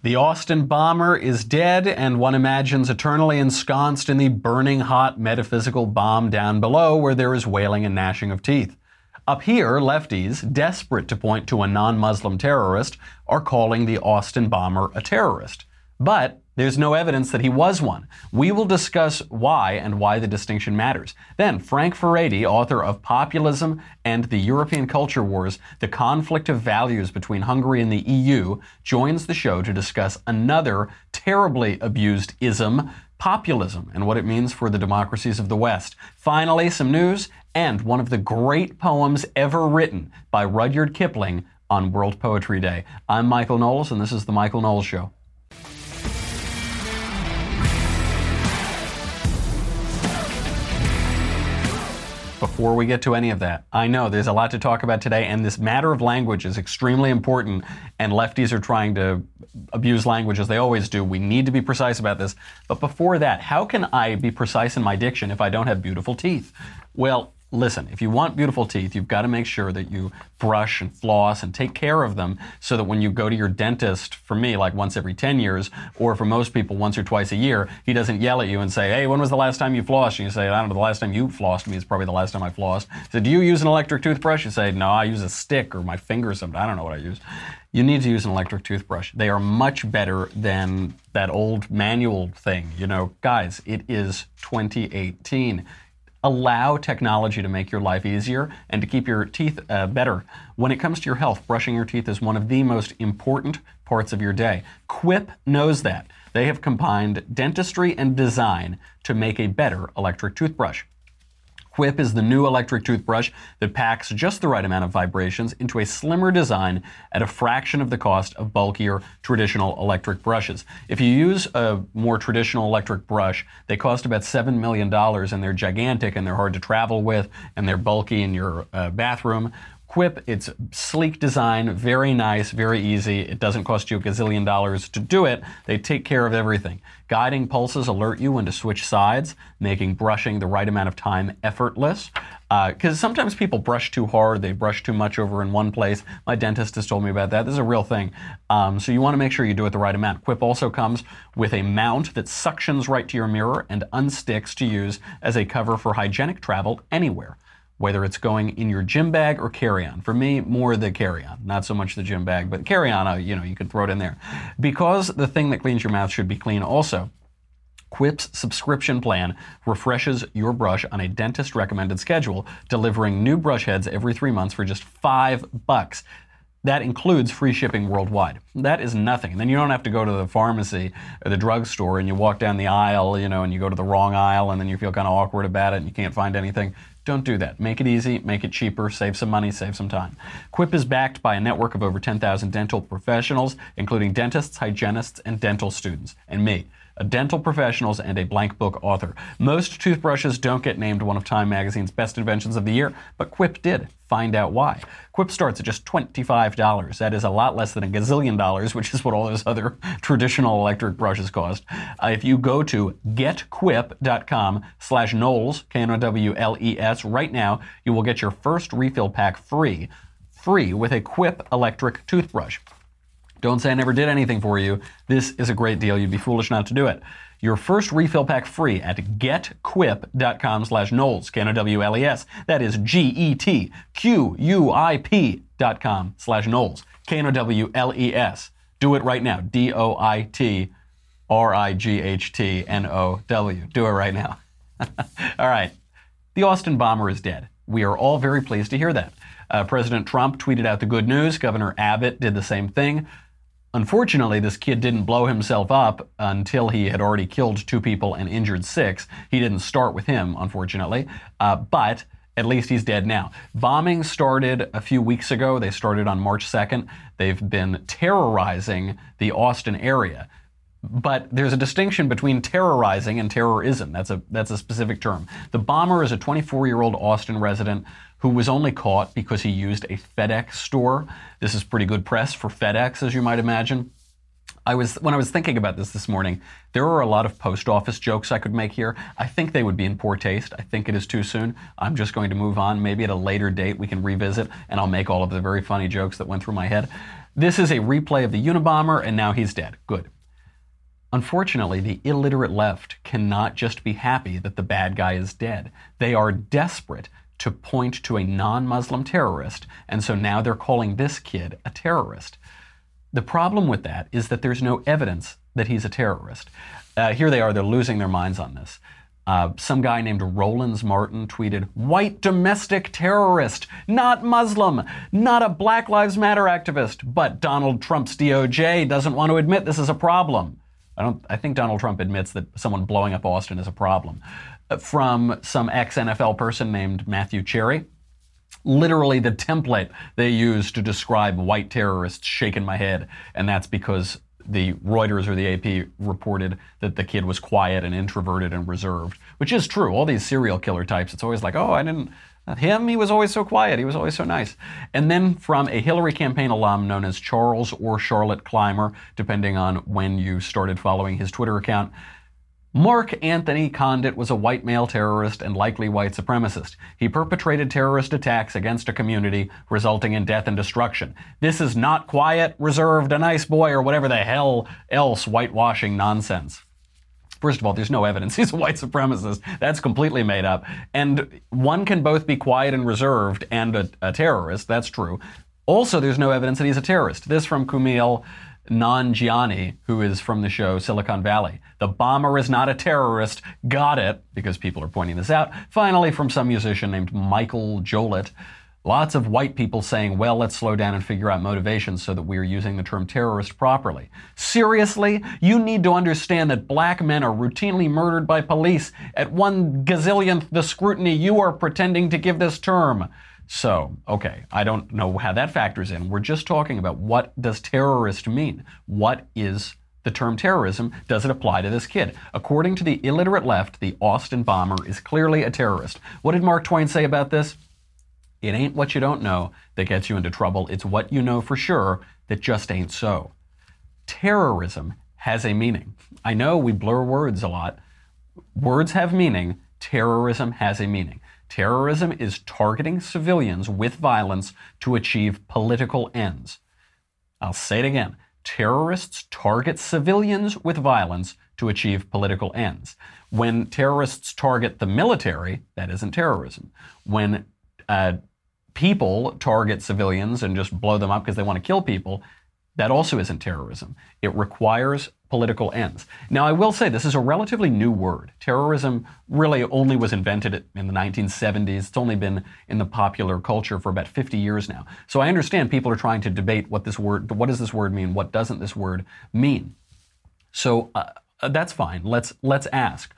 The Austin bomber is dead, and one imagines eternally ensconced in the burning hot metaphysical bomb down below where there is wailing and gnashing of teeth. Up here, lefties, desperate to point to a non Muslim terrorist, are calling the Austin bomber a terrorist. But there's no evidence that he was one. We will discuss why and why the distinction matters. Then, Frank Furedi, author of Populism and the European Culture Wars The Conflict of Values Between Hungary and the EU, joins the show to discuss another terribly abused ism, populism, and what it means for the democracies of the West. Finally, some news and one of the great poems ever written by Rudyard Kipling on World Poetry Day. I'm Michael Knowles, and this is The Michael Knowles Show. Before we get to any of that, I know there's a lot to talk about today, and this matter of language is extremely important, and lefties are trying to abuse language as they always do. We need to be precise about this. But before that, how can I be precise in my diction if I don't have beautiful teeth? Well, listen, if you want beautiful teeth, you've got to make sure that you brush and floss and take care of them so that when you go to your dentist, for me, like once every 10 years, or for most people, once or twice a year, he doesn't yell at you and say, hey, when was the last time you flossed? And you say, I don't know, the last time you flossed me is probably the last time I flossed. So do you use an electric toothbrush? You say, no, I use a stick or my finger or something. I don't know what I use. You need to use an electric toothbrush. They are much better than that old manual thing. You know, guys, it is 2018 allow technology to make your life easier and to keep your teeth uh, better. When it comes to your health, brushing your teeth is one of the most important parts of your day. Quip knows that. They have combined dentistry and design to make a better electric toothbrush. Quip is the new electric toothbrush that packs just the right amount of vibrations into a slimmer design at a fraction of the cost of bulkier traditional electric brushes. If you use a more traditional electric brush, they cost about $7 million and they're gigantic and they're hard to travel with and they're bulky in your uh, bathroom. Quip, it's sleek design, very nice, very easy. It doesn't cost you a gazillion dollars to do it. They take care of everything. Guiding pulses alert you when to switch sides, making brushing the right amount of time effortless. Because uh, sometimes people brush too hard, they brush too much over in one place. My dentist has told me about that. This is a real thing. Um, so you want to make sure you do it the right amount. Quip also comes with a mount that suctions right to your mirror and unsticks to use as a cover for hygienic travel anywhere whether it's going in your gym bag or carry-on. For me, more the carry-on, not so much the gym bag, but carry-on, uh, you know, you can throw it in there. Because the thing that cleans your mouth should be clean also. Quip's subscription plan refreshes your brush on a dentist recommended schedule, delivering new brush heads every three months for just five bucks. That includes free shipping worldwide. That is nothing. And then you don't have to go to the pharmacy or the drugstore and you walk down the aisle, you know, and you go to the wrong aisle and then you feel kind of awkward about it and you can't find anything. Don't do that. Make it easy, make it cheaper, save some money, save some time. Quip is backed by a network of over 10,000 dental professionals, including dentists, hygienists, and dental students, and me a dental professionals, and a blank book author. Most toothbrushes don't get named one of Time Magazine's best inventions of the year, but Quip did. Find out why. Quip starts at just $25. That is a lot less than a gazillion dollars, which is what all those other traditional electric brushes cost. Uh, if you go to getquip.com slash Knowles, K-N-O-W-L-E-S, right now, you will get your first refill pack free, free with a Quip electric toothbrush. Don't say I never did anything for you. This is a great deal. You'd be foolish not to do it. Your first refill pack free at getquip.com slash Knowles, K-N-O-W-L-E-S. That is G-E-T-Q-U-I-P dot com slash Knowles, K-N-O-W-L-E-S. Do it right now. D-O-I-T-R-I-G-H-T-N-O-W. Do it right now. all right. The Austin bomber is dead. We are all very pleased to hear that. Uh, President Trump tweeted out the good news. Governor Abbott did the same thing. Unfortunately, this kid didn't blow himself up until he had already killed two people and injured six. He didn't start with him, unfortunately, uh, but at least he's dead now. Bombing started a few weeks ago. They started on March 2nd. They've been terrorizing the Austin area. But there's a distinction between terrorizing and terrorism. That's a that's a specific term. The bomber is a 24-year-old Austin resident who was only caught because he used a FedEx store. This is pretty good press for FedEx, as you might imagine. I was when I was thinking about this this morning, there are a lot of post office jokes I could make here. I think they would be in poor taste. I think it is too soon. I'm just going to move on. Maybe at a later date we can revisit and I'll make all of the very funny jokes that went through my head. This is a replay of the Unabomber, and now he's dead. Good. Unfortunately, the illiterate left cannot just be happy that the bad guy is dead. They are desperate to point to a non Muslim terrorist, and so now they're calling this kid a terrorist. The problem with that is that there's no evidence that he's a terrorist. Uh, here they are, they're losing their minds on this. Uh, some guy named Roland Martin tweeted, White domestic terrorist, not Muslim, not a Black Lives Matter activist, but Donald Trump's DOJ doesn't want to admit this is a problem. I don't. I think Donald Trump admits that someone blowing up Austin is a problem. Uh, from some ex NFL person named Matthew Cherry, literally the template they use to describe white terrorists shaking my head, and that's because the Reuters or the AP reported that the kid was quiet and introverted and reserved, which is true. All these serial killer types, it's always like, oh, I didn't. Him, he was always so quiet. He was always so nice. And then from a Hillary campaign alum known as Charles or Charlotte Clymer, depending on when you started following his Twitter account, Mark Anthony Conditt was a white male terrorist and likely white supremacist. He perpetrated terrorist attacks against a community, resulting in death and destruction. This is not quiet, reserved, a nice boy, or whatever the hell else whitewashing nonsense. First of all, there's no evidence he's a white supremacist. That's completely made up. And one can both be quiet and reserved and a, a terrorist. That's true. Also, there's no evidence that he's a terrorist. This from Kumail Nanjiani, who is from the show Silicon Valley. The bomber is not a terrorist. Got it, because people are pointing this out. Finally, from some musician named Michael Joliet. Lots of white people saying, well, let's slow down and figure out motivations so that we are using the term terrorist properly. Seriously? You need to understand that black men are routinely murdered by police at one gazillionth the scrutiny you are pretending to give this term. So, okay, I don't know how that factors in. We're just talking about what does terrorist mean? What is the term terrorism? Does it apply to this kid? According to the illiterate left, the Austin bomber is clearly a terrorist. What did Mark Twain say about this? It ain't what you don't know that gets you into trouble. It's what you know for sure that just ain't so. Terrorism has a meaning. I know we blur words a lot. Words have meaning. Terrorism has a meaning. Terrorism is targeting civilians with violence to achieve political ends. I'll say it again. Terrorists target civilians with violence to achieve political ends. When terrorists target the military, that isn't terrorism. When uh, people target civilians and just blow them up because they want to kill people, that also isn't terrorism. It requires political ends. Now, I will say this is a relatively new word. Terrorism really only was invented in the 1970s. It's only been in the popular culture for about 50 years now. So I understand people are trying to debate what this word, what does this word mean? What doesn't this word mean? So uh, uh that's fine. Let's let's ask,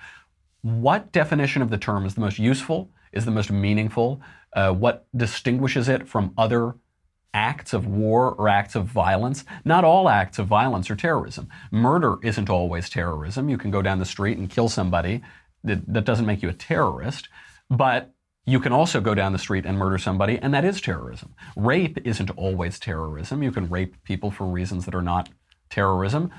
what definition of the term is the most useful? Is the most meaningful? Uh, what distinguishes it from other acts of war or acts of violence. Not all acts of violence are terrorism. Murder isn't always terrorism. You can go down the street and kill somebody. That, that doesn't make you a terrorist. But you can also go down the street and murder somebody, and that is terrorism. Rape isn't always terrorism. You can rape people for reasons that are not terrorism.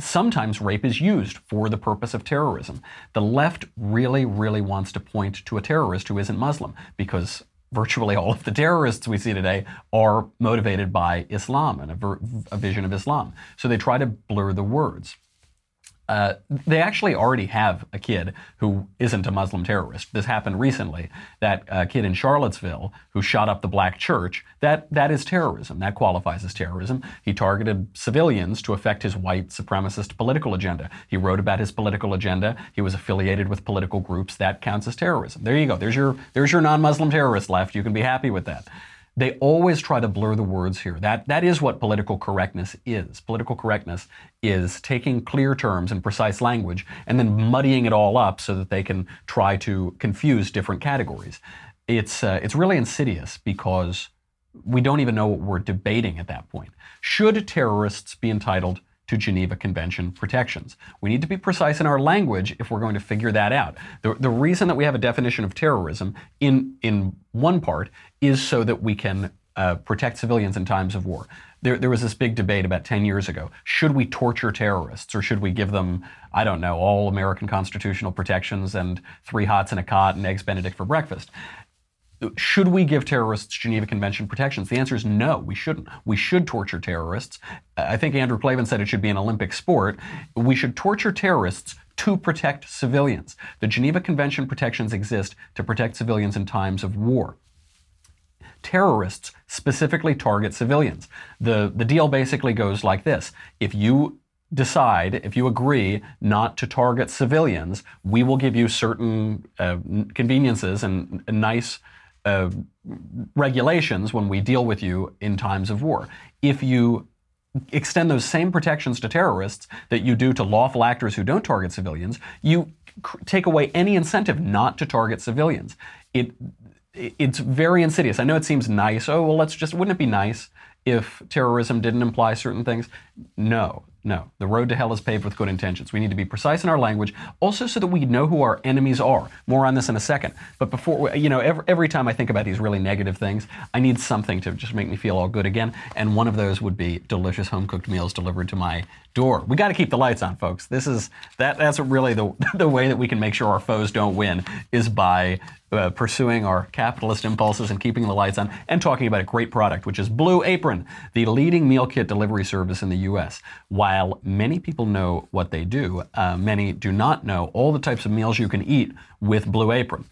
Sometimes rape is used for the purpose of terrorism. The left really, really wants to point to a terrorist who isn't Muslim because virtually all of the terrorists we see today are motivated by Islam and a, ver- a vision of Islam. So they try to blur the words. Uh, they actually already have a kid who isn't a Muslim terrorist. This happened recently. That uh, kid in Charlottesville who shot up the black church, that, that is terrorism. That qualifies as terrorism. He targeted civilians to affect his white supremacist political agenda. He wrote about his political agenda. He was affiliated with political groups. That counts as terrorism. There you go. There's your, there's your non Muslim terrorist left. You can be happy with that they always try to blur the words here. That, that is what political correctness is. Political correctness is taking clear terms and precise language and then muddying it all up so that they can try to confuse different categories. It's, uh, it's really insidious because we don't even know what we're debating at that point. Should terrorists be entitled to Geneva Convention protections. We need to be precise in our language if we're going to figure that out. The, the reason that we have a definition of terrorism in, in one part is so that we can uh, protect civilians in times of war. There, there, was this big debate about 10 years ago. Should we torture terrorists or should we give them, I don't know, all American constitutional protections and three hots and a cot and eggs Benedict for breakfast? Should we give terrorists Geneva Convention protections? The answer is no, we shouldn't. We should torture terrorists. I think Andrew Klavan said it should be an Olympic sport. We should torture terrorists to protect civilians. The Geneva Convention protections exist to protect civilians in times of war. Terrorists specifically target civilians. The, the deal basically goes like this if you decide, if you agree not to target civilians, we will give you certain uh, conveniences and, and nice uh, regulations when we deal with you in times of war. If you extend those same protections to terrorists that you do to lawful actors who don't target civilians, you take away any incentive not to target civilians. It it's very insidious. I know it seems nice. Oh, well, let's just wouldn't it be nice if terrorism didn't imply certain things? No. No, the road to hell is paved with good intentions. We need to be precise in our language, also so that we know who our enemies are. More on this in a second. But before, you know, every, every time I think about these really negative things, I need something to just make me feel all good again. And one of those would be delicious home cooked meals delivered to my door. We got to keep the lights on, folks. This is that. That's really the the way that we can make sure our foes don't win is by uh, pursuing our capitalist impulses and keeping the lights on and talking about a great product, which is Blue Apron, the leading meal kit delivery service in the U.S. While many people know what they do, uh, many do not know all the types of meals you can eat with Blue Apron.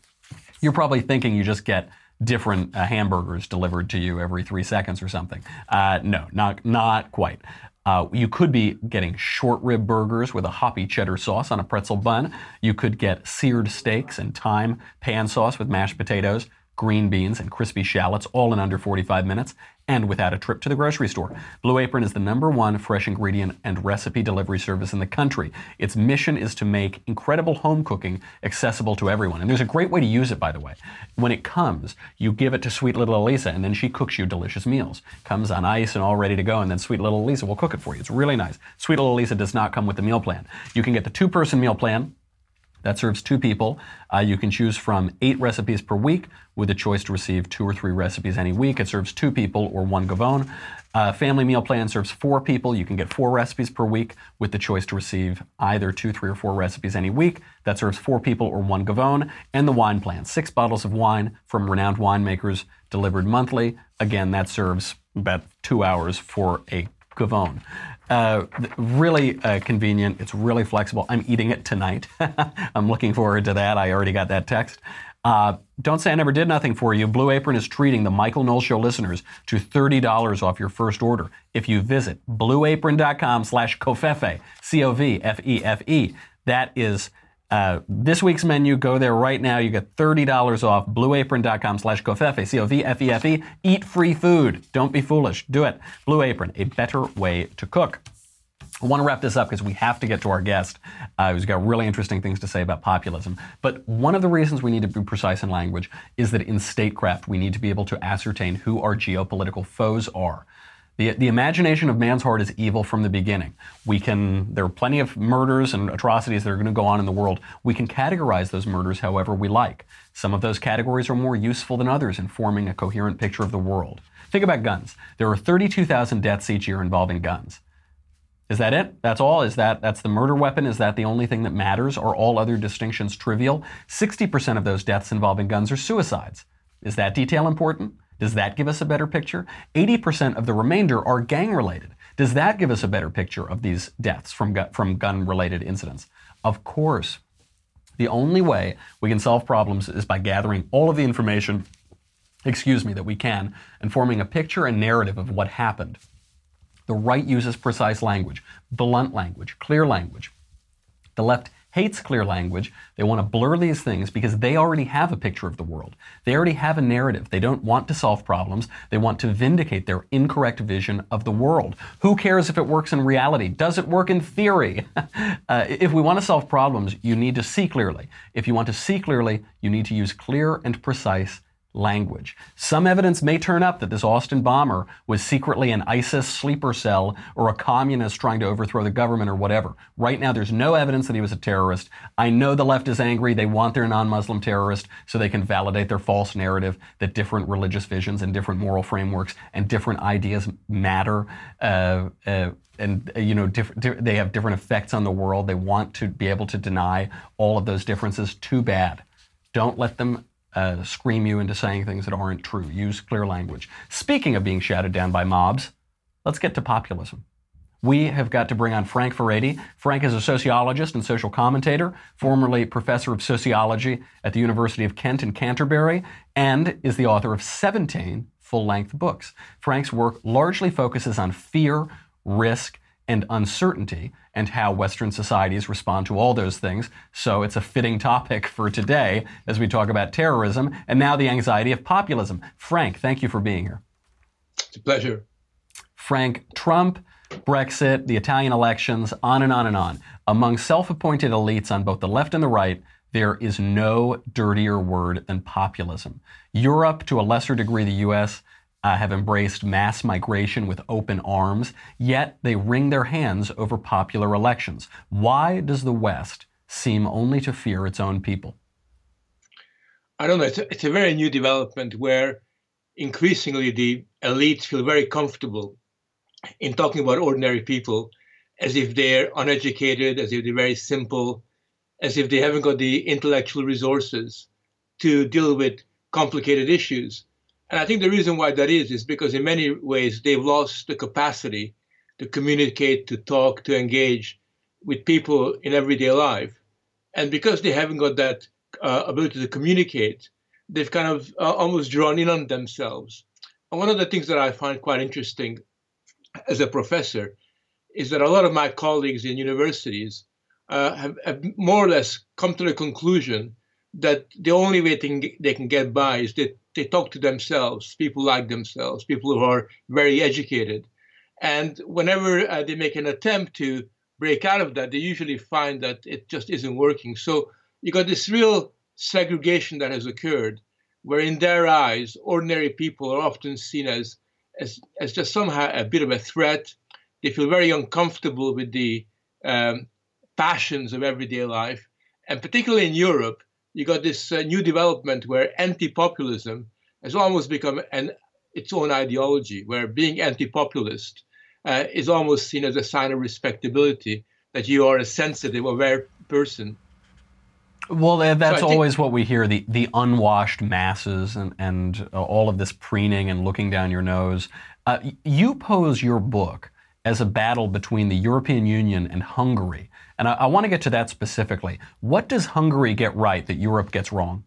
You're probably thinking you just get different uh, hamburgers delivered to you every three seconds or something. Uh, no, not not quite. Uh, you could be getting short rib burgers with a hoppy cheddar sauce on a pretzel bun. You could get seared steaks and thyme pan sauce with mashed potatoes green beans, and crispy shallots, all in under 45 minutes and without a trip to the grocery store. Blue Apron is the number one fresh ingredient and recipe delivery service in the country. Its mission is to make incredible home cooking accessible to everyone. And there's a great way to use it, by the way. When it comes, you give it to sweet little Elisa, and then she cooks you delicious meals. Comes on ice and all ready to go, and then sweet little Elisa will cook it for you. It's really nice. Sweet little Elisa does not come with the meal plan. You can get the two person meal plan that serves two people. Uh, you can choose from eight recipes per week with a choice to receive two or three recipes any week. It serves two people or one gavone. Uh, family meal plan serves four people. You can get four recipes per week with the choice to receive either two, three, or four recipes any week. That serves four people or one gavone. And the wine plan, six bottles of wine from renowned winemakers delivered monthly. Again, that serves about two hours for a gavone. Uh, really uh, convenient. It's really flexible. I'm eating it tonight. I'm looking forward to that. I already got that text. Uh, don't say I never did nothing for you. Blue Apron is treating the Michael Knowles Show listeners to $30 off your first order if you visit blueapron.com slash covfefe, C-O-V-F-E-F-E. That is uh, this week's menu, go there right now. You get $30 off blueapron.com slash covfefe, C-O-V-F-E-F-E. Eat free food. Don't be foolish. Do it. Blue Apron, a better way to cook. I want to wrap this up because we have to get to our guest uh, who's got really interesting things to say about populism. But one of the reasons we need to be precise in language is that in statecraft, we need to be able to ascertain who our geopolitical foes are. The, the imagination of man's heart is evil from the beginning. We can, there are plenty of murders and atrocities that are going to go on in the world. We can categorize those murders however we like. Some of those categories are more useful than others in forming a coherent picture of the world. Think about guns. There are 32,000 deaths each year involving guns. Is that it? That's all? Is that that's the murder weapon? Is that the only thing that matters? Are all other distinctions trivial? 60% of those deaths involving guns are suicides. Is that detail important? Does that give us a better picture? 80% of the remainder are gang related. Does that give us a better picture of these deaths from, gu- from gun related incidents? Of course. The only way we can solve problems is by gathering all of the information, excuse me, that we can and forming a picture and narrative of what happened. The right uses precise language, blunt language, clear language. The left hates clear language. They want to blur these things because they already have a picture of the world. They already have a narrative. They don't want to solve problems. They want to vindicate their incorrect vision of the world. Who cares if it works in reality? Does it work in theory? uh, if we want to solve problems, you need to see clearly. If you want to see clearly, you need to use clear and precise language. Some evidence may turn up that this Austin bomber was secretly an ISIS sleeper cell or a communist trying to overthrow the government or whatever. Right now, there's no evidence that he was a terrorist. I know the left is angry. They want their non Muslim terrorist so they can validate their false narrative that different religious visions and different moral frameworks and different ideas matter. Uh, uh, and uh, you know they have different effects on the world. They want to be able to deny all of those differences. Too bad. Don't let them uh, scream you into saying things that aren't true. Use clear language. Speaking of being shouted down by mobs, let's get to populism. We have got to bring on Frank Furedi. Frank is a sociologist and social commentator, formerly professor of sociology at the University of Kent in Canterbury, and is the author of 17 full length books. Frank's work largely focuses on fear, risk, and uncertainty, and how Western societies respond to all those things. So it's a fitting topic for today as we talk about terrorism and now the anxiety of populism. Frank, thank you for being here. It's a pleasure. Frank, Trump, Brexit, the Italian elections, on and on and on. Among self appointed elites on both the left and the right, there is no dirtier word than populism. Europe, to a lesser degree, the US, uh, have embraced mass migration with open arms, yet they wring their hands over popular elections. Why does the West seem only to fear its own people? I don't know. It's a, it's a very new development where increasingly the elites feel very comfortable in talking about ordinary people as if they're uneducated, as if they're very simple, as if they haven't got the intellectual resources to deal with complicated issues. And I think the reason why that is is because in many ways they've lost the capacity to communicate, to talk, to engage with people in everyday life. And because they haven't got that uh, ability to communicate, they've kind of uh, almost drawn in on themselves. And one of the things that I find quite interesting as a professor is that a lot of my colleagues in universities uh, have, have, more or less come to the conclusion that the only way they can, they can get by is that they talk to themselves, people like themselves, people who are very educated. And whenever uh, they make an attempt to break out of that, they usually find that it just isn't working. So you got this real segregation that has occurred, where in their eyes, ordinary people are often seen as as, as just somehow a bit of a threat. They feel very uncomfortable with the um, passions of everyday life. And particularly in Europe, you got this uh, new development where anti-populism has almost become an its own ideology, where being anti-populist uh, is almost seen as a sign of respectability, that you are a sensitive, aware person. Well, that's so always what we hear the, the unwashed masses and, and uh, all of this preening and looking down your nose. Uh, you pose your book as a battle between the European Union and Hungary. And I, I want to get to that specifically. What does Hungary get right that Europe gets wrong?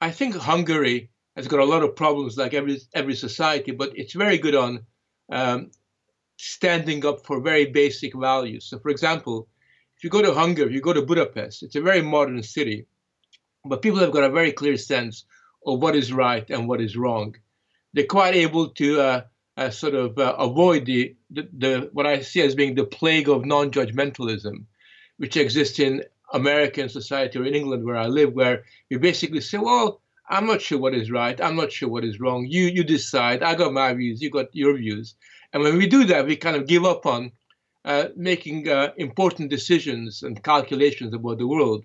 I think Hungary has got a lot of problems, like every every society, but it's very good on um, standing up for very basic values. So, for example, if you go to Hungary, you go to Budapest, it's a very modern city, but people have got a very clear sense of what is right and what is wrong. They're quite able to uh, sort of uh, avoid the, the, the what I see as being the plague of non-judgmentalism, which exists in American society or in England where I live, where you basically say, well, I'm not sure what is right. I'm not sure what is wrong. You you decide. I got my views. You got your views. And when we do that, we kind of give up on uh, making uh, important decisions and calculations about the world.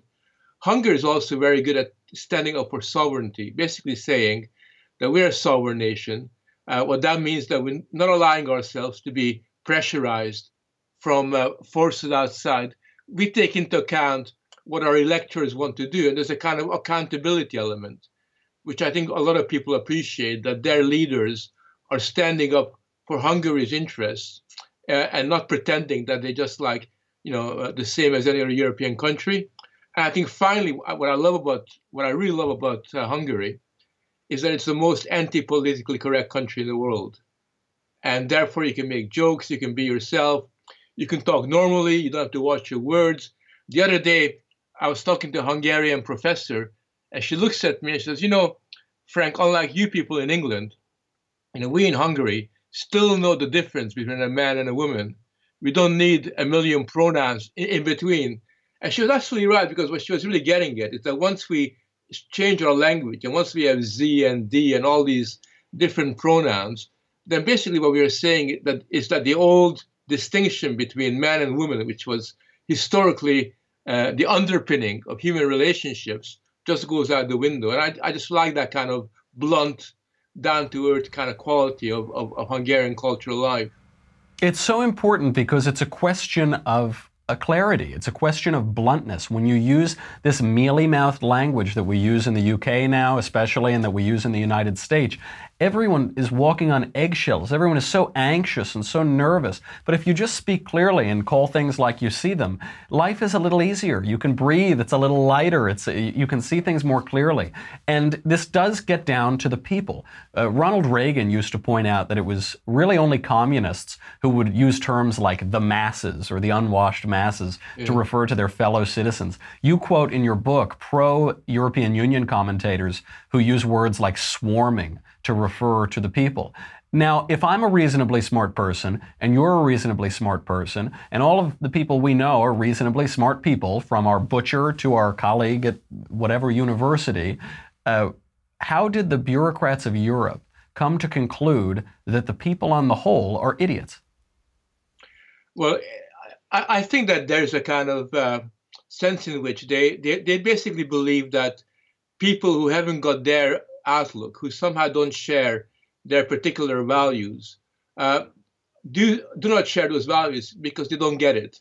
Hungary is also very good at standing up for sovereignty, basically saying that we're a sovereign nation uh, what that means that we're not allowing ourselves to be pressurized from uh, forces outside. We take into account what our electors want to do, and there's a kind of accountability element, which I think a lot of people appreciate that their leaders are standing up for Hungary's interests uh, and not pretending that they just like you know uh, the same as any other European country. And I think finally, what I love about what I really love about uh, Hungary is that it's the most anti-politically correct country in the world. And therefore you can make jokes, you can be yourself, you can talk normally, you don't have to watch your words. The other day, I was talking to a Hungarian professor, and she looks at me and she says, You know, Frank, unlike you people in England, you know, we in Hungary still know the difference between a man and a woman. We don't need a million pronouns in, in between. And she was absolutely right because what she was really getting at is that once we change our language, and once we have Z and D and all these different pronouns, then basically what we are saying that is that the old distinction between man and woman, which was historically uh, the underpinning of human relationships, just goes out the window. And I, I just like that kind of blunt, down to earth kind of quality of, of, of Hungarian cultural life. It's so important because it's a question of a clarity. It's a question of bluntness. When you use this mealy mouthed language that we use in the UK now, especially, and that we use in the United States, everyone is walking on eggshells. Everyone is so anxious and so nervous. But if you just speak clearly and call things like you see them, life is a little easier. You can breathe. It's a little lighter. It's you can see things more clearly. And this does get down to the people. Uh, Ronald Reagan used to point out that it was really only communists who would use terms like the masses or the unwashed masses yeah. to refer to their fellow citizens. You quote in your book pro European Union commentators who use words like swarming to refer to the people. Now, if I'm a reasonably smart person and you're a reasonably smart person, and all of the people we know are reasonably smart people, from our butcher to our colleague at whatever university, uh, how did the bureaucrats of Europe come to conclude that the people on the whole are idiots? Well, I, I think that there's a kind of uh, sense in which they, they, they basically believe that people who haven't got their outlook, who somehow don't share their particular values, uh, do do not share those values because they don't get it.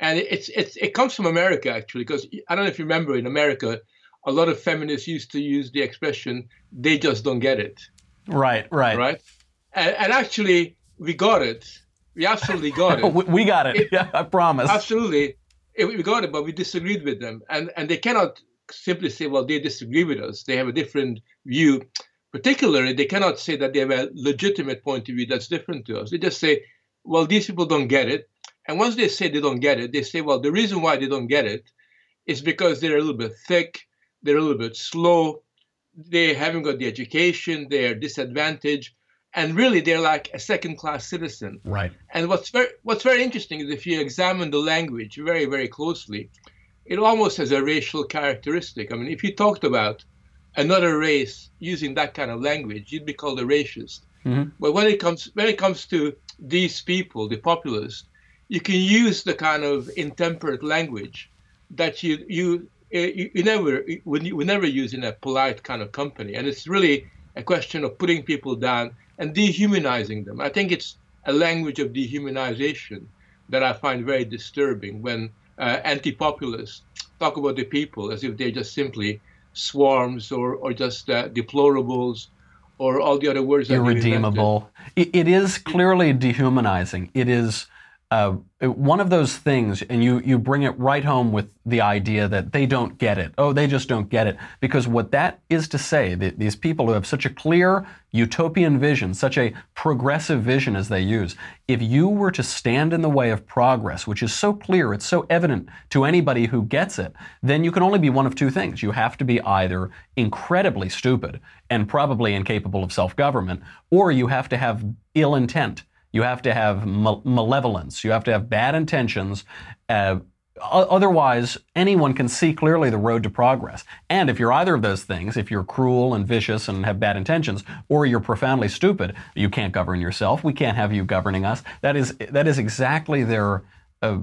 And it's it's it comes from America actually, because I don't know if you remember in America, a lot of feminists used to use the expression "they just don't get it." Right, right, right. And, and actually, we got it. We absolutely got it. we got it. it. Yeah, I promise. Absolutely, it, we got it, but we disagreed with them, and and they cannot simply say, well, they disagree with us. They have a different view. Particularly, they cannot say that they have a legitimate point of view that's different to us. They just say, well, these people don't get it. And once they say they don't get it, they say, well, the reason why they don't get it is because they're a little bit thick, they're a little bit slow, they haven't got the education, they're disadvantaged, and really they're like a second-class citizen. Right. And what's very what's very interesting is if you examine the language very, very closely, it almost has a racial characteristic. I mean, if you talked about another race using that kind of language, you'd be called a racist. Mm-hmm. But when it comes when it comes to these people, the populists, you can use the kind of intemperate language that you you you, you never would you never use in a polite kind of company, and it's really a question of putting people down and dehumanizing them. I think it's a language of dehumanization that I find very disturbing when uh, anti-populists talk about the people as if they're just simply swarms or, or just uh, deplorables or all the other words. Irredeemable. It is clearly dehumanizing. It is uh, one of those things, and you, you bring it right home with the idea that they don't get it. Oh, they just don't get it. Because what that is to say, that these people who have such a clear utopian vision, such a progressive vision as they use, if you were to stand in the way of progress, which is so clear, it's so evident to anybody who gets it, then you can only be one of two things. You have to be either incredibly stupid and probably incapable of self government, or you have to have ill intent you have to have malevolence. You have to have bad intentions. Uh, otherwise, anyone can see clearly the road to progress. And if you're either of those things, if you're cruel and vicious and have bad intentions, or you're profoundly stupid, you can't govern yourself. We can't have you governing us. That is that is exactly their uh,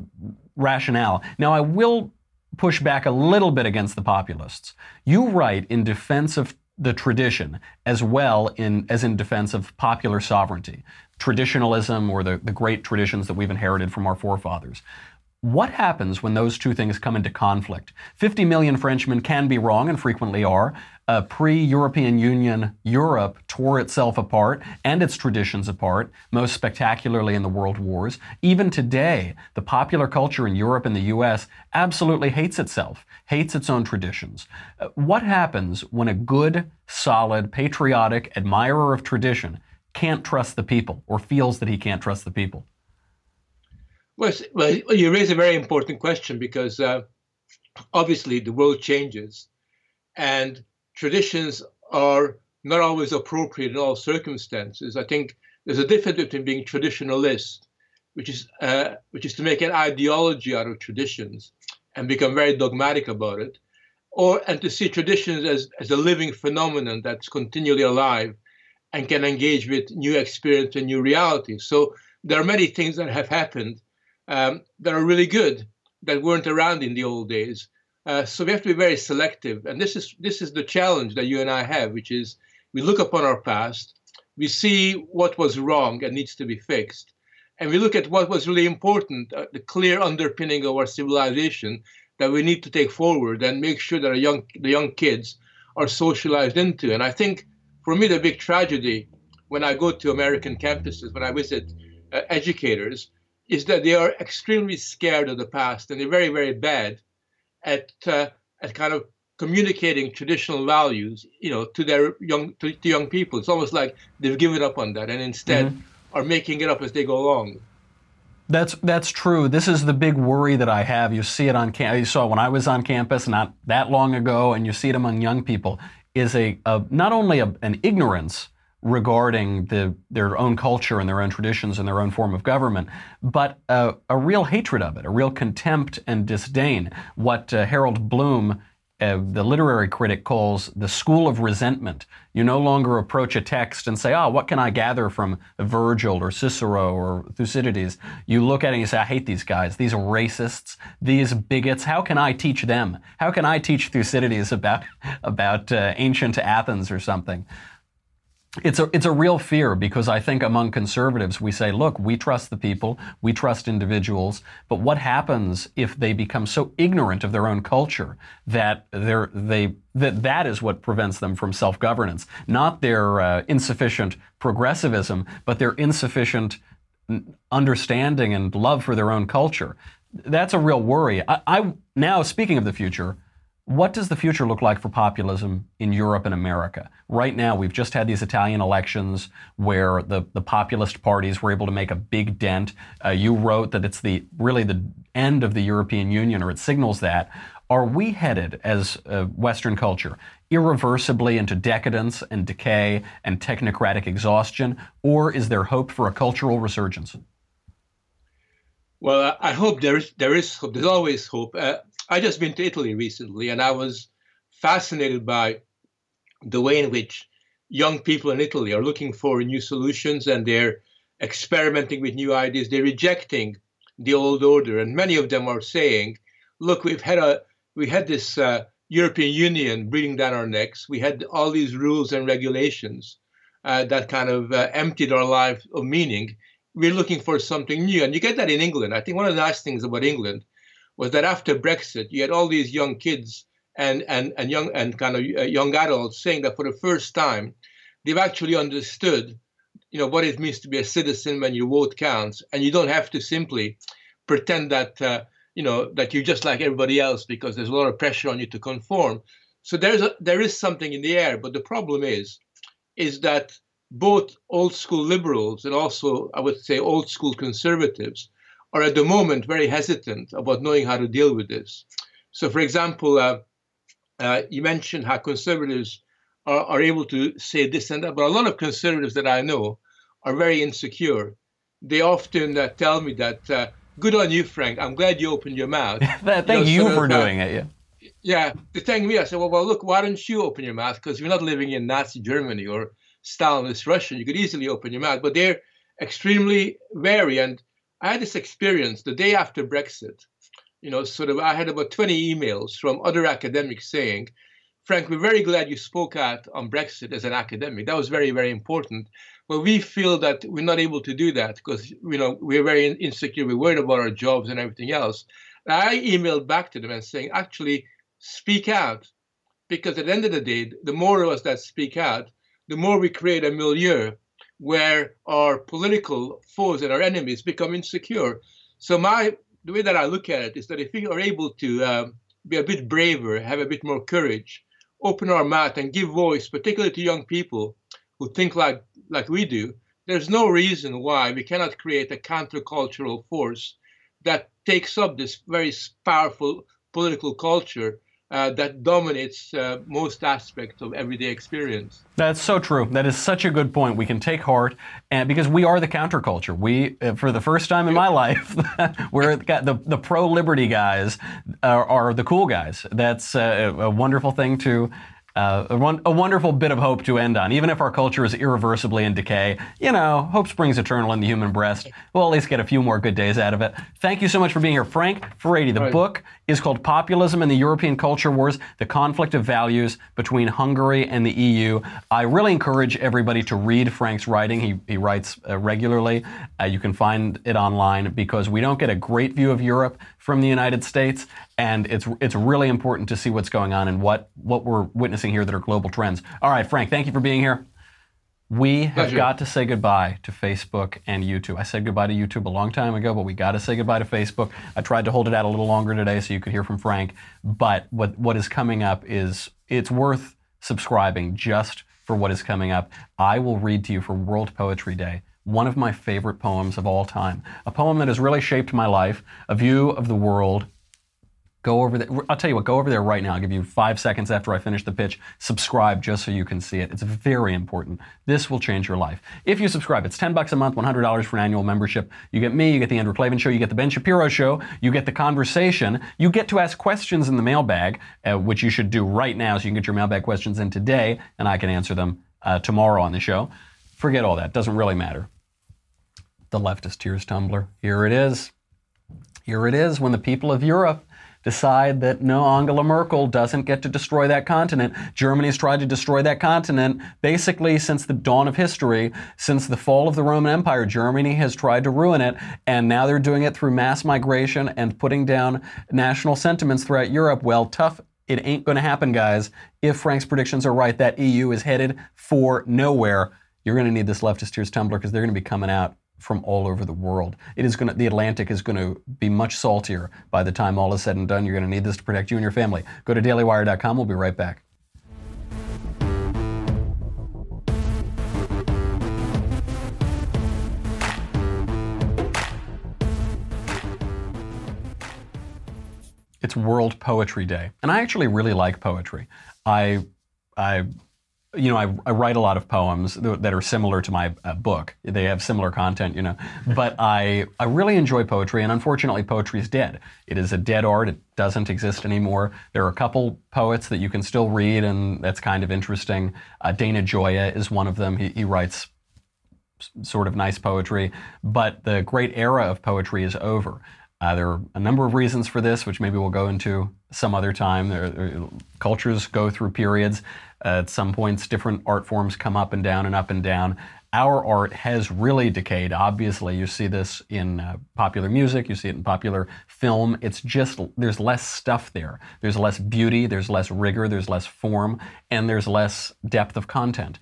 rationale. Now, I will push back a little bit against the populists. You write in defense of the tradition as well in, as in defense of popular sovereignty traditionalism or the, the great traditions that we've inherited from our forefathers. What happens when those two things come into conflict? 50 million Frenchmen can be wrong and frequently are. Uh, Pre European Union Europe tore itself apart and its traditions apart, most spectacularly in the world wars. Even today, the popular culture in Europe and the US absolutely hates itself, hates its own traditions. Uh, what happens when a good, solid, patriotic admirer of tradition can't trust the people or feels that he can't trust the people? Well, well you raise a very important question because uh, obviously the world changes and traditions are not always appropriate in all circumstances. I think there's a difference between being traditionalist, which is uh, which is to make an ideology out of traditions and become very dogmatic about it, or and to see traditions as, as a living phenomenon that's continually alive and can engage with new experience and new realities. So there are many things that have happened um, that are really good that weren't around in the old days. Uh, so we have to be very selective, and this is this is the challenge that you and I have, which is we look upon our past, we see what was wrong and needs to be fixed, and we look at what was really important, uh, the clear underpinning of our civilization that we need to take forward and make sure that our young, the young kids are socialized into. And I think for me, the big tragedy when I go to American campuses, when I visit uh, educators, is that they are extremely scared of the past and they're very, very bad at, uh, at kind of communicating traditional values, you know, to their young to, to, young people. It's almost like they've given up on that and instead mm-hmm. are making it up as they go along. That's that's true. This is the big worry that I have. You see it on campus. You saw when I was on campus not that long ago, and you see it among young people. Is a, a not only a, an ignorance regarding the, their own culture and their own traditions and their own form of government, but a, a real hatred of it, a real contempt and disdain. What uh, Harold Bloom uh, the literary critic calls the school of resentment. You no longer approach a text and say, oh, what can I gather from Virgil or Cicero or Thucydides? You look at it and you say, I hate these guys. These racists, these bigots. How can I teach them? How can I teach Thucydides about, about uh, ancient Athens or something? It's a it's a real fear because I think among conservatives we say, look, we trust the people, we trust individuals, but what happens if they become so ignorant of their own culture that they're they that that is what prevents them from self-governance, not their uh, insufficient progressivism, but their insufficient understanding and love for their own culture. That's a real worry. I, I now speaking of the future. What does the future look like for populism in Europe and America? Right now, we've just had these Italian elections where the, the populist parties were able to make a big dent. Uh, you wrote that it's the really the end of the European Union, or it signals that. Are we headed, as Western culture, irreversibly into decadence and decay and technocratic exhaustion, or is there hope for a cultural resurgence? Well, I hope there is. There is hope. There's always hope. Uh, I just been to Italy recently, and I was fascinated by the way in which young people in Italy are looking for new solutions and they're experimenting with new ideas. They're rejecting the old order, and many of them are saying, "Look, we've had a we had this uh, European Union breathing down our necks. We had all these rules and regulations uh, that kind of uh, emptied our life of meaning. We're looking for something new, and you get that in England. I think one of the nice things about England was that after Brexit, you had all these young kids and and and young and kind of uh, young adults saying that for the first time, they've actually understood, you know, what it means to be a citizen when your vote counts, and you don't have to simply pretend that uh, you know that you're just like everybody else because there's a lot of pressure on you to conform. So there's a, there is something in the air, but the problem is, is that both old school liberals and also I would say old school conservatives are at the moment very hesitant about knowing how to deal with this. So, for example, uh, uh, you mentioned how conservatives are, are, able to say this and that, but a lot of conservatives that I know are very insecure. They often uh, tell me that, uh, good on you, Frank. I'm glad you opened your mouth. Thank you, you for of, uh, doing it. Yeah. Yeah. They thank me. I said, well, well, look, why don't you open your mouth? Because you're not living in Nazi Germany or Stalinist Russia. You could easily open your mouth, but they're extremely wary. And I had this experience the day after Brexit. You know, sort of, I had about 20 emails from other academics saying, Frank, we're very glad you spoke out on Brexit as an academic. That was very, very important. But we feel that we're not able to do that because, you know, we're very insecure. We're worried about our jobs and everything else. And I emailed back to them and saying, actually, speak out. Because at the end of the day, the more of us that speak out, the more we create a milieu where our political foes and our enemies become insecure. So my the way that I look at it is that if we are able to uh, be a bit braver, have a bit more courage, open our mouth and give voice, particularly to young people who think like like we do, there's no reason why we cannot create a countercultural force that takes up this very powerful political culture uh, that dominates uh, most aspects of everyday experience. That's so true. That is such a good point. We can take heart, and because we are the counterculture. We, uh, for the first time in my life, we're the, the pro liberty guys are, are, the cool guys. That's a, a wonderful thing to uh, a, one, a wonderful bit of hope to end on. Even if our culture is irreversibly in decay, you know, hope springs eternal in the human breast. We'll at least get a few more good days out of it. Thank you so much for being here, Frank Furedi. The Right. book is called Populism and the European Culture Wars: The Conflict of Values Between Hungary and the EU. I really encourage everybody to read Frank's writing. He, he writes uh, regularly. Uh, you can find it online because we don't get a great view of Europe from the United States, and it's it's really important to see what's going on and what what we're witnessing here that are global trends. All right, Frank, thank you for being here. We have Pleasure. got to say goodbye to Facebook and YouTube. I said goodbye to YouTube a long time ago, but we got to say goodbye to Facebook. I tried to hold it out a little longer today so you could hear from Frank. But what what is coming up is it's worth subscribing just for what is coming up. I will read to you for World Poetry Day one of my favorite poems of all time, a poem that has really shaped my life, a view of the world Go over there. I'll tell you what, go over there right now. I'll give you five seconds after I finish the pitch. Subscribe just so you can see it. It's very important. This will change your life. If you subscribe, it's 10 bucks a month, $100 for an annual membership. You get me, you get the Andrew Klavan Show, you get the Ben Shapiro Show, you get the conversation, you get to ask questions in the mailbag, uh, which you should do right now so you can get your mailbag questions in today, and I can answer them uh, tomorrow on the show. Forget all that. Doesn't really matter. The leftist tears tumbler. Here it is. Here it is when the people of Europe decide that no, Angela Merkel doesn't get to destroy that continent. Germany's tried to destroy that continent basically since the dawn of history, since the fall of the Roman Empire. Germany has tried to ruin it, and now they're doing it through mass migration and putting down national sentiments throughout Europe. Well, tough. It ain't going to happen, guys. If Frank's predictions are right, that EU is headed for nowhere. You're going to need this leftist tears tumbler because they're going to be coming out from all over the world. It is going to, the Atlantic is going to be much saltier by the time all is said and done. You're going to need this to protect you and your family. Go to dailywire.com. We'll be right back. It's World Poetry Day, and I actually really like poetry. I, I you know, I, I, write a lot of poems that are similar to my uh, book. They have similar content, you know. But I, I really enjoy poetry, and unfortunately, poetry is dead. It is a dead art. It doesn't exist anymore. There are a couple poets that you can still read, and that's kind of interesting. Uh, Dana Gioia is one of them. He, he writes s- sort of nice poetry, but the great era of poetry is over. Uh, there are a number of reasons for this, which maybe we'll go into some other time. There, there- cultures go through periods. Uh, at some points, different art forms come up and down and up and down. Our art has really decayed. Obviously, you see this in uh, popular music, you see it in popular film. It's just, there's less stuff there. There's less beauty, there's less rigor, there's less form, and there's less depth of content.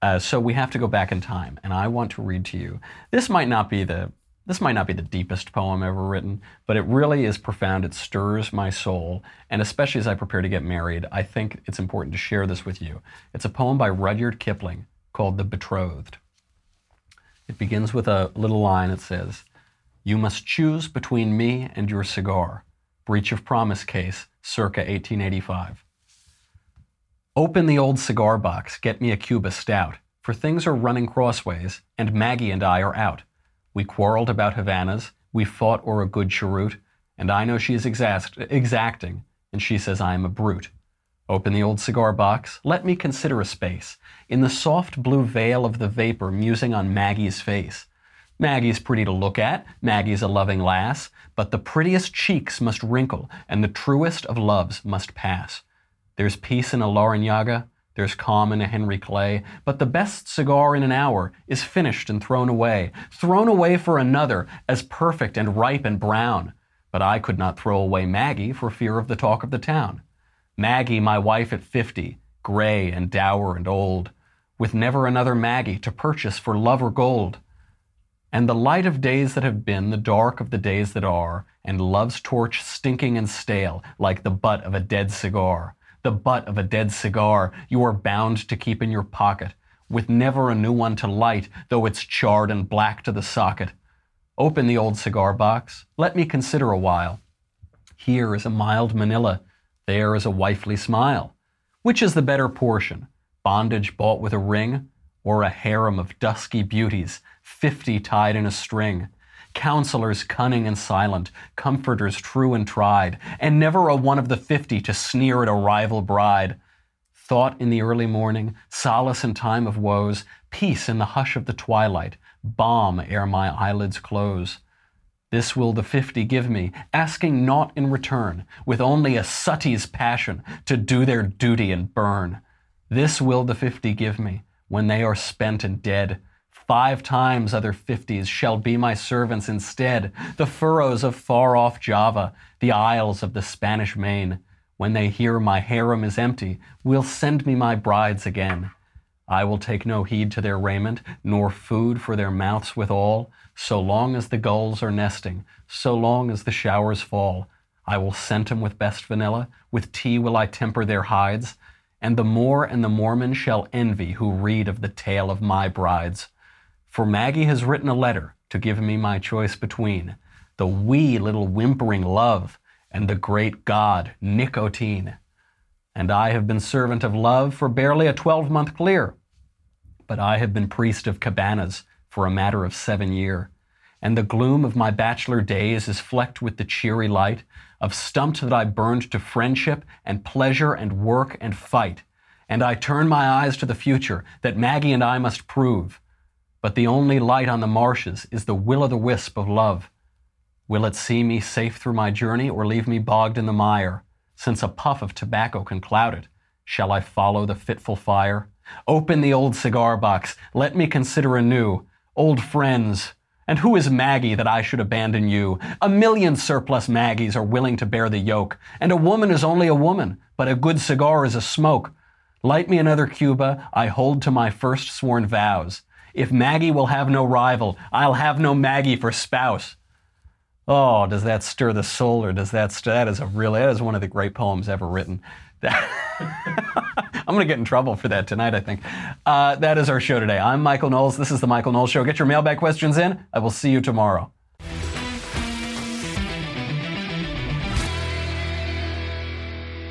Uh, so we have to go back in time, and I want to read to you. This might not be the this might not be the deepest poem ever written, but it really is profound. It stirs my soul, and especially as I prepare to get married, I think it's important to share this with you. It's a poem by Rudyard Kipling called "The Betrothed." It begins with a little line. that says, "You must choose between me and your cigar." Breach of promise case, circa 1885. Open the old cigar box, get me a Cuba stout, for things are running crossways, and Maggie and I are out. We quarreled about Havanas, we fought o'er a good cheroot, and I know she is exact, exacting, and she says I am a brute. Open the old cigar box, let me consider a space, in the soft blue veil of the vapor musing on Maggie's face. Maggie's pretty to look at, Maggie's a loving lass, but the prettiest cheeks must wrinkle, and the truest of loves must pass. There's peace in a Larranaga, there's calm in a Henry Clay, but the best cigar in an hour is finished and thrown away, thrown away for another as perfect and ripe and brown. But I could not throw away Maggie for fear of the talk of the town. Maggie, my wife at fifty, gray and dour and old, with never another Maggie to purchase for love or gold. And the light of days that have been, the dark of the days that are, and love's torch stinking and stale like the butt of a dead cigar. The butt of a dead cigar you are bound to keep in your pocket, with never a new one to light, though it's charred and black to the socket. Open the old cigar box. Let me consider a while. Here is a mild manila. There is a wifely smile. Which is the better portion? Bondage bought with a ring, or a harem of dusky beauties, fifty tied in a string? Counselors cunning and silent, comforters true and tried, and never a one of the fifty to sneer at a rival bride. thought in the early morning, solace in time of woes, peace in the hush of the twilight, balm ere my eyelids close. This will the fifty give me, asking naught in return, with only a Suttee's passion to do their duty and burn. This will the fifty give me, when they are spent and dead. Five times other fifties shall be my servants instead, the furrows of far off Java, the isles of the Spanish main. When they hear my harem is empty, will send me my brides again. I will take no heed to their raiment, nor food for their mouths withal, so long as the gulls are nesting, so long as the showers fall. I will scent 'em with best vanilla, with tea will I temper their hides, and the Moor and the Mormon shall envy who read of the tale of my brides. For Maggie has written a letter to give me my choice between the wee little whimpering love and the great god nicotine. And I have been servant of love for barely a twelve month clear but I have been priest of cabanas for a matter of seven year, and the gloom of my bachelor days is flecked with the cheery light of stumps that I burned to friendship and pleasure and work and fight. And I turn my eyes to the future that Maggie and I must prove. But the only light on the marshes is the will o' the wisp of love. Will it see me safe through my journey or leave me bogged in the mire? Since a puff of tobacco can cloud it, shall I follow the fitful fire? Open the old cigar box. Let me consider anew. Old friends. And who is Maggie that I should abandon you? A million surplus Maggies are willing to bear the yoke, and a woman is only a woman, but a good cigar is a smoke. Light me another Cuba, I hold to my first sworn vows. If Maggie will have no rival, I'll have no Maggie for spouse. Oh, does that stir the soul, or does that stir, that is a really that is one of the great poems ever written. I'm going to get in trouble for that tonight, I think. Uh, that is our show today. I'm Michael Knowles. This is The Michael Knowles Show. Get your mailbag questions in. I will see you tomorrow.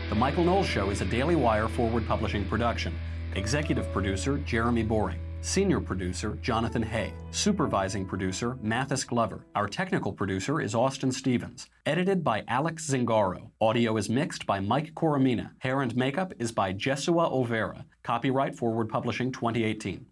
The Michael Knowles Show is a Daily Wire forward publishing production. Executive producer Jeremy Boring. Senior producer, Jonathan Hay. Supervising producer, Mathis Glover. Our technical producer is Austin Stevens. Edited by Alex Zingaro. Audio is mixed by Mike Coromina. Hair and makeup is by Jesua Olvera. Copyright Forward Publishing 2018.